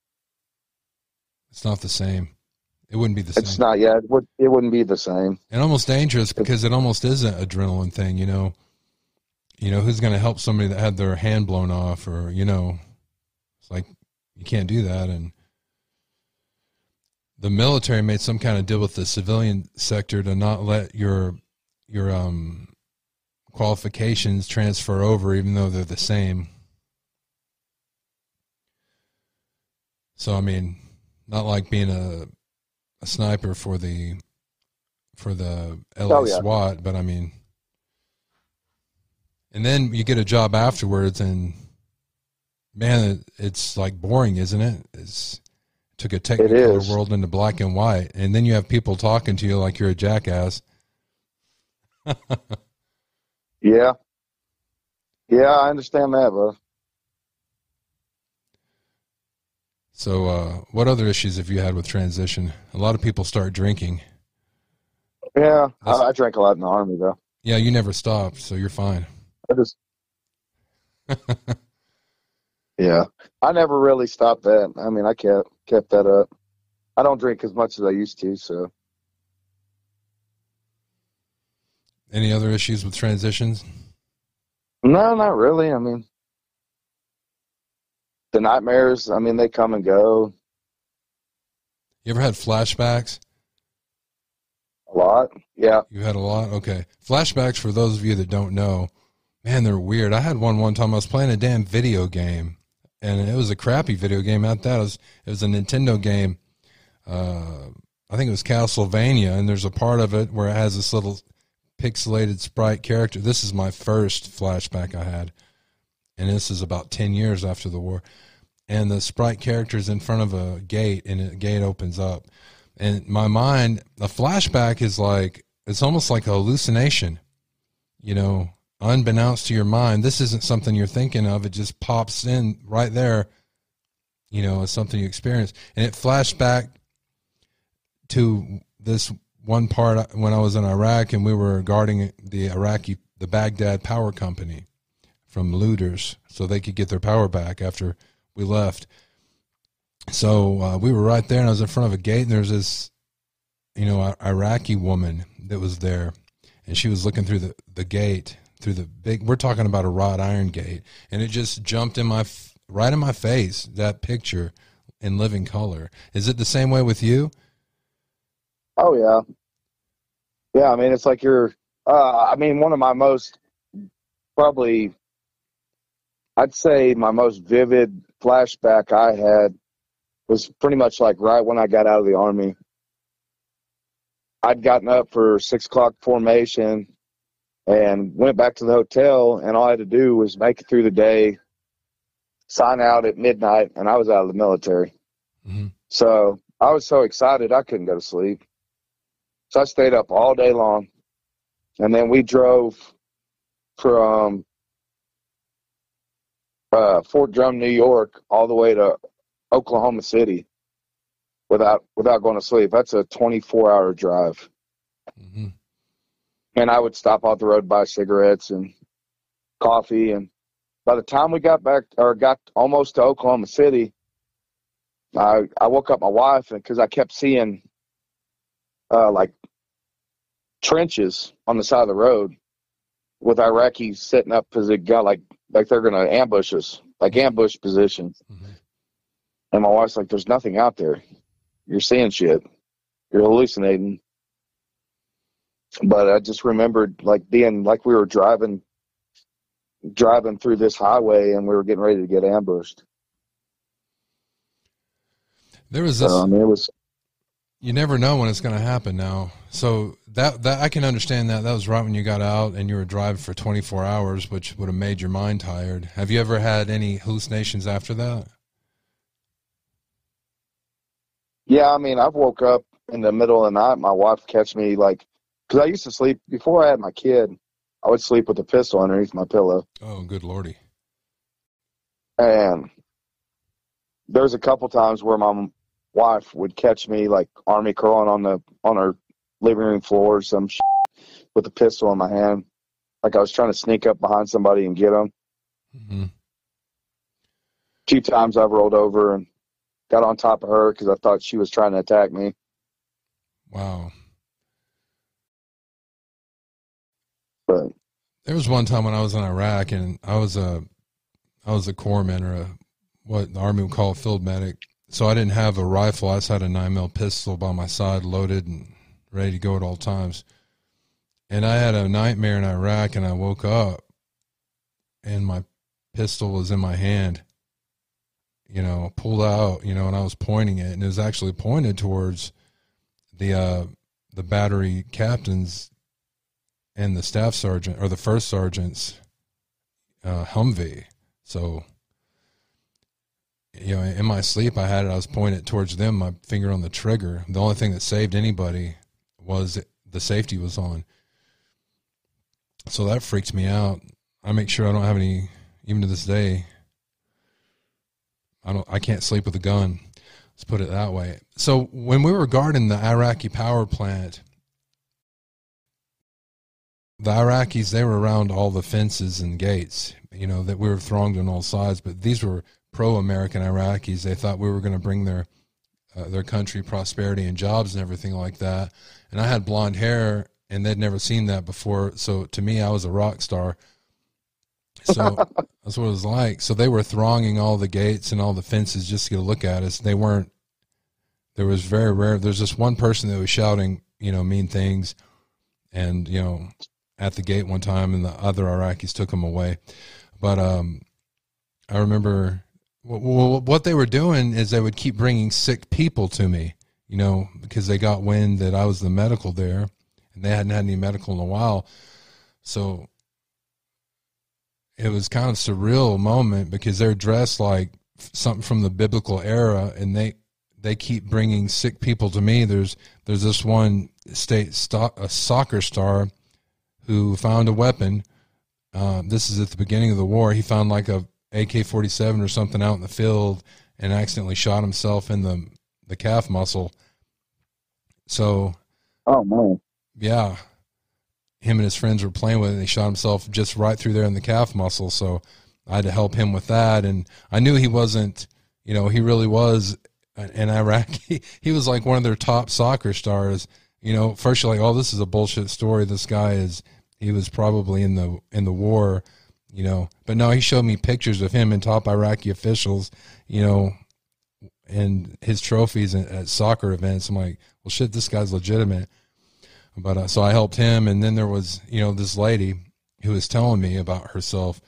it's not the same. It wouldn't be the same. It's not. Yeah, it would. It wouldn't be the same. And almost dangerous because it almost is an adrenaline thing. You know, you know who's going to help somebody that had their hand blown off, or you know, it's like you can't do that. And the military made some kind of deal with the civilian sector to not let your your um qualifications transfer over, even though they're the same. So I mean, not like being a a sniper for the for the LA oh, yeah. SWAT, but I mean, and then you get a job afterwards, and man, it's like boring, isn't it? It's it took a technicolor world into black and white, and then you have people talking to you like you're a jackass. yeah, yeah, I understand that, bro. So, uh, what other issues have you had with transition? A lot of people start drinking. Yeah, I, I, drank a lot in the army, though. Yeah, you never stopped, so you're fine. I just, yeah, I never really stopped that. I mean, I kept kept that up. I don't drink as much as I used to, so. Any other issues with transitions? No, not really. I mean, the nightmares, I mean, they come and go. You ever had flashbacks? A lot, yeah. You had a lot? Okay. Flashbacks, for those of you that don't know, man, they're weird. I had one one time. I was playing a damn video game, and it was a crappy video game. At that, it was, it was a Nintendo game. Uh, I think it was Castlevania, and there's a part of it where it has this little pixelated sprite character. This is my first flashback I had and this is about 10 years after the war and the sprite character is in front of a gate and a gate opens up. And my mind a flashback is like it's almost like a hallucination you know unbeknownst to your mind. This isn't something you're thinking of. It just pops in right there you know as something you experience. And it flashed back to this one part when i was in iraq and we were guarding the iraqi the baghdad power company from looters so they could get their power back after we left. So uh, we were right there, and I was in front of a gate, and there's this, you know, Iraqi woman that was there, and she was looking through the, the gate, through the big. We're talking about a wrought iron gate, and it just jumped in my right in my face. That picture in living color. Is it the same way with you? Oh yeah, yeah. I mean, it's like you're. Uh, I mean, one of my most probably I'd say my most vivid flashback I had was pretty much like right when I got out of the army. I'd gotten up for six o'clock formation and went back to the hotel, and all I had to do was make it through the day, sign out at midnight, and I was out of the military. Mm-hmm. So I was so excited I couldn't go to sleep. So I stayed up all day long, and then we drove from uh, Fort Drum, New York, all the way to Oklahoma City without without going to sleep. That's a 24 hour drive. Mm-hmm. And I would stop off the road buy cigarettes and coffee. And by the time we got back or got almost to Oklahoma City, I I woke up my wife because I kept seeing uh, like trenches on the side of the road with Iraqis setting up because they got like like they're gonna ambush us, like ambush position. Mm-hmm. And my wife's like, "There's nothing out there. You're seeing shit. You're hallucinating." But I just remembered like being like we were driving, driving through this highway, and we were getting ready to get ambushed. There was this. Mean, it was you never know when it's going to happen now. So that that I can understand that. That was right when you got out and you were driving for 24 hours, which would have made your mind tired. Have you ever had any hallucinations after that? Yeah, I mean, I've woke up in the middle of the night. My wife catch me like, because I used to sleep before I had my kid. I would sleep with a pistol underneath my pillow. Oh, good lordy! And there's a couple times where my wife would catch me like army crawling on the on her living room floor or some shit with a pistol in my hand, like I was trying to sneak up behind somebody and get them. Mm-hmm. few times I've rolled over and got on top of her because I thought she was trying to attack me. Wow. But There was one time when I was in Iraq and I was a I was a corpsman or a what the army would call a field medic. So I didn't have a rifle. I just had a nine mil pistol by my side, loaded and ready to go at all times. And I had a nightmare in Iraq, and I woke up, and my pistol was in my hand. You know, pulled out. You know, and I was pointing it, and it was actually pointed towards the uh, the battery captains and the staff sergeant or the first sergeant's uh, Humvee. So, you know, in my sleep, I had it. I was pointing it towards them, my finger on the trigger. The only thing that saved anybody was the safety was on. So that freaked me out. I make sure I don't have any, even to this day. I don't. I can't sleep with a gun. Let's put it that way. So when we were guarding the Iraqi power plant, the Iraqis they were around all the fences and gates. You know that we were thronged on all sides, but these were pro-American Iraqis. They thought we were going to bring their uh, their country prosperity and jobs and everything like that. And I had blonde hair, and they'd never seen that before. So to me, I was a rock star. So that's what it was like. So they were thronging all the gates and all the fences just to get a look at us. They weren't. There was very rare. There's just one person that was shouting, you know, mean things, and you know, at the gate one time, and the other Iraqis took him away. But um, I remember well, what they were doing is they would keep bringing sick people to me, you know, because they got wind that I was the medical there, and they hadn't had any medical in a while. So it was kind of surreal moment because they're dressed like something from the biblical era, and they they keep bringing sick people to me. There's there's this one state stock, a soccer star who found a weapon. Uh, this is at the beginning of the war. He found like a AK forty seven or something out in the field and accidentally shot himself in the the calf muscle. So, oh man, yeah, him and his friends were playing with it. and He shot himself just right through there in the calf muscle. So I had to help him with that, and I knew he wasn't. You know, he really was an Iraqi. He was like one of their top soccer stars. You know, first you're like, oh, this is a bullshit story. This guy is. He was probably in the in the war you know. But no, he showed me pictures of him and top Iraqi officials, you know, and his trophies at, at soccer events. I'm like, well, shit, this guy's legitimate. But uh, so I helped him, and then there was, you know, this lady who was telling me about herself,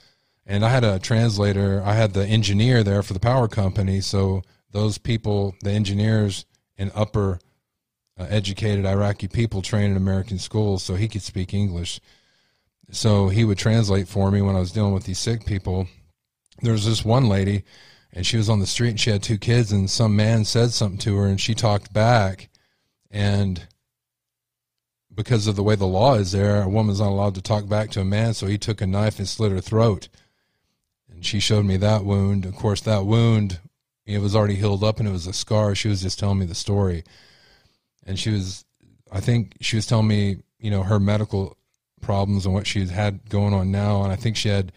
and I had a translator. I had the engineer there for the power company, so those people, the engineers and upper uh, educated Iraqi people trained in American schools, so he could speak English so he would translate for me when I was dealing with these sick people. There was this one lady, and she was on the street and she had two kids, and some man said something to her, and she talked back, and because of the way the law is there, a woman's not allowed to talk back to a man, so he took a knife and slit her throat. And she showed me that wound. Of course, that wound, it was already healed up and it was a scar. She was just telling me the story. And she was, I think she was telling me, you know, her medical problems and what she had going on now. And I think she had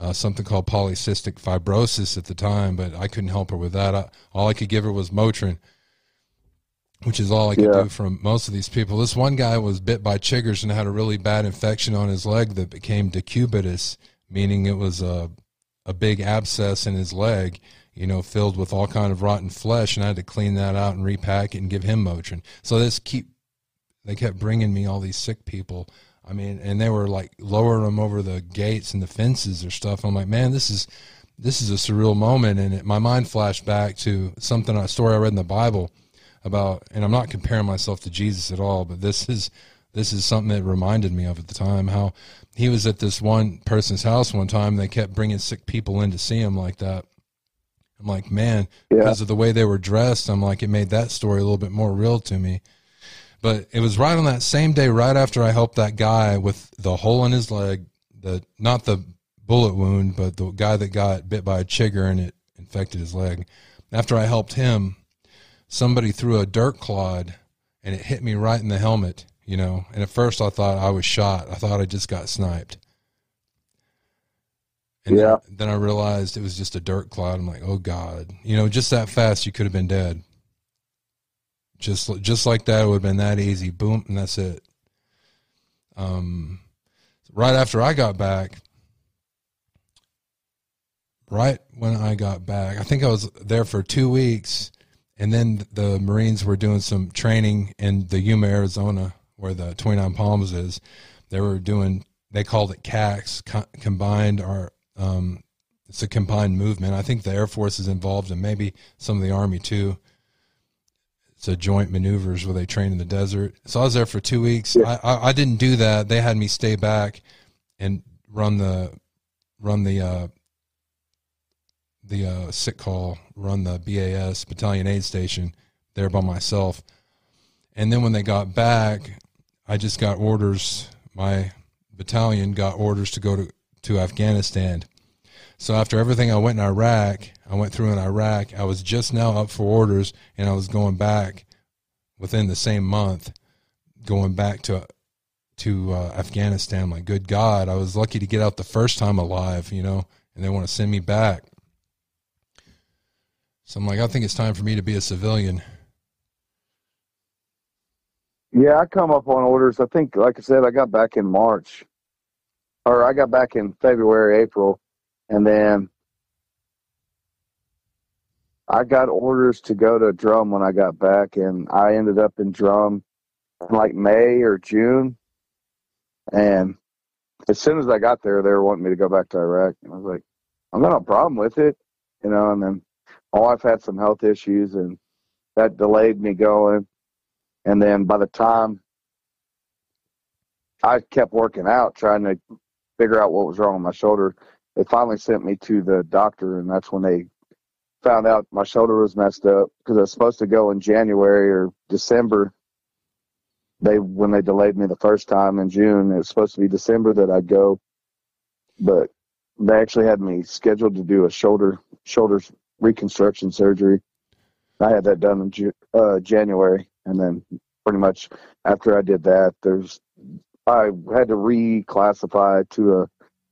uh, something called polycystic fibrosis at the time, but I couldn't help her with that. I, all I could give her was Motrin, which is all I could yeah. do from most of these people. This one guy was bit by chiggers and had a really bad infection on his leg that became decubitus, meaning it was a a big abscess in his leg, you know, filled with all kind of rotten flesh, and I had to clean that out and repack it and give him Motrin. So this keep they kept bringing me all these sick people I mean, and they were like lowering them over the gates and the fences or stuff. I'm like, man, this is this is a surreal moment, and it, my mind flashed back to something a story I read in the Bible about, and I'm not comparing myself to Jesus at all, but this is this is something that reminded me of at the time how he was at this one person's house one time. They kept bringing sick people in to see him like that. I'm like, man, yeah. because of the way they were dressed, I'm like, it made that story a little bit more real to me. But it was right on that same day, right after I helped that guy with the hole in his leg, the not the bullet wound, but the guy that got bit by a chigger and it infected his leg. After I helped him, somebody threw a dirt clod and it hit me right in the helmet, you know. And at first I thought I was shot. I thought I just got sniped. And Yeah. then, I realized it was just a dirt cloud. I'm like, oh God, you know, just that fast, you could have been dead. Just, just like that, it would have been that easy. Boom, and that's it. Um, right after I got back, right when I got back, I think I was there for two weeks, and then the Marines were doing some training in the Yuma, Arizona, where the 29 Palms is. They were doing, they called it CAX, co- combined or um, it's a combined movement. I think the Air Force is involved, and maybe some of the Army too. A joint maneuvers where they train in the desert. So I was there for two weeks. Yeah. I, I, I didn't do that. They had me stay back and run the run the uh, the uh, sick call, run the BAS battalion aid station there by myself. And then when they got back, I just got orders. My battalion got orders to go to, to Afghanistan. So after everything I went in Iraq, I went through in Iraq, I was just now up for orders and I was going back within the same month, going back to to uh, Afghanistan. Like, good God, I was lucky to get out the first time alive, you know, and they want to send me back. So I'm like, I think it's time for me to be a civilian. Yeah, I come up on orders. I think, like I said, I got back in March, or I got back in February, April, and then I got orders to go to Drum when I got back, and I ended up in Drum in like May or June. And as soon as I got there, they were wanting me to go back to Iraq, and I was like, I'm not a problem with it, you know. And then my wife had some health issues, and that delayed me going. And then by the time I kept working out, trying to figure out what was wrong with my shoulder, they finally sent me to the doctor, and that's when they found out my shoulder was messed up because I was supposed to go in January or December. They when they delayed me the first time in June, it was supposed to be December that I'd go, but they actually had me scheduled to do a shoulder shoulder reconstruction surgery. I had that done in uh, January, and then pretty much after I did that, there's I had to reclassify to a,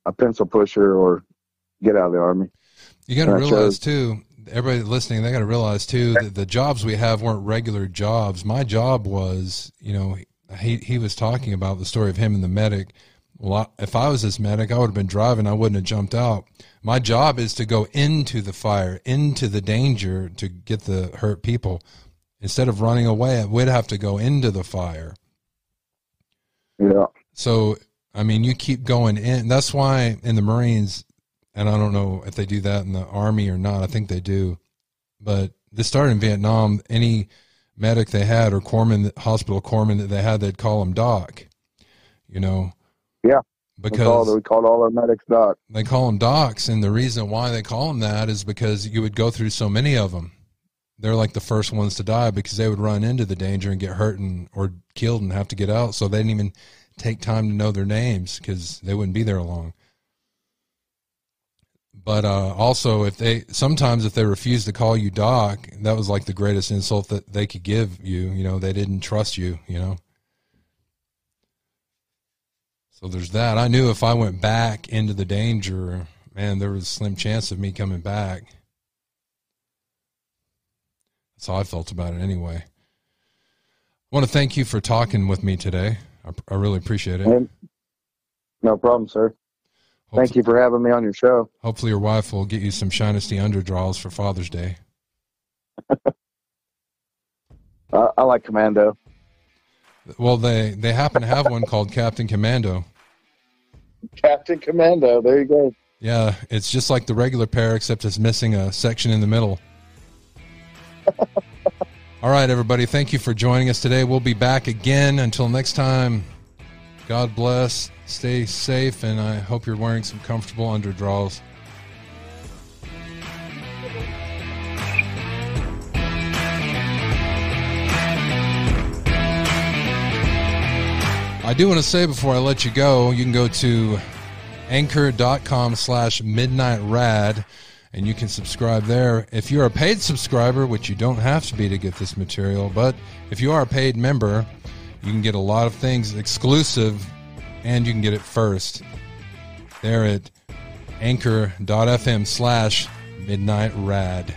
a pencil pusher or get out of the army. You got to realize too, everybody listening, they got to realize too that the jobs we have weren't regular jobs. My job was, you know, he he was talking about the story of him and the medic. Well, if I was this medic, I would have been driving. I wouldn't have jumped out. My job is to go into the fire, into the danger to get the hurt people. Instead of running away, we'd have to go into the fire. Yeah, So, I mean, you keep going in. That's why in the Marines, and I don't know if they do that in the Army or not. I think they do. But this started in Vietnam. Any medic they had or corpsman, hospital corpsman that they had, they'd call them doc. You know. Yeah. we called, Because we called all our medics doc. they call them docs, and the reason why they call them that is because you would go through so many of them. They're like the first ones to die because they would run into the danger and get hurt and or killed and have to get out. So they didn't even take time to know their names because they wouldn't be there long. But uh, also, if they sometimes if they refused to call you doc, that was like the greatest insult that they could give you. You know, they didn't trust you. You know. So there's that. I knew if I went back into the danger, man, there was a slim chance of me coming back. That's how I felt about it anyway. I want to thank you for talking with me today. I, I really appreciate it. And no problem, sir. Thank you for having me on your show. Hopefully, your wife will get you some Shinesty underdraws for Father's Day. I, I like Commando. Well, they they happen to have one called Captain Commando. Captain Commando. There you go. Yeah, it's just like the regular pair, except it's missing a section in the middle. All right, everybody. Thank you for joining us today. We'll be back again. Until next time, God bless. Stay safe, and I hope you're wearing some comfortable underdraws. I do want to say before I let you go, you can go to anchor.com slash midnight rad and you can subscribe there. If you're a paid subscriber, which you don't have to be to get this material, but if you are a paid member, you can get a lot of things exclusive and you can get it first there at anchor.fm slash midnight rad.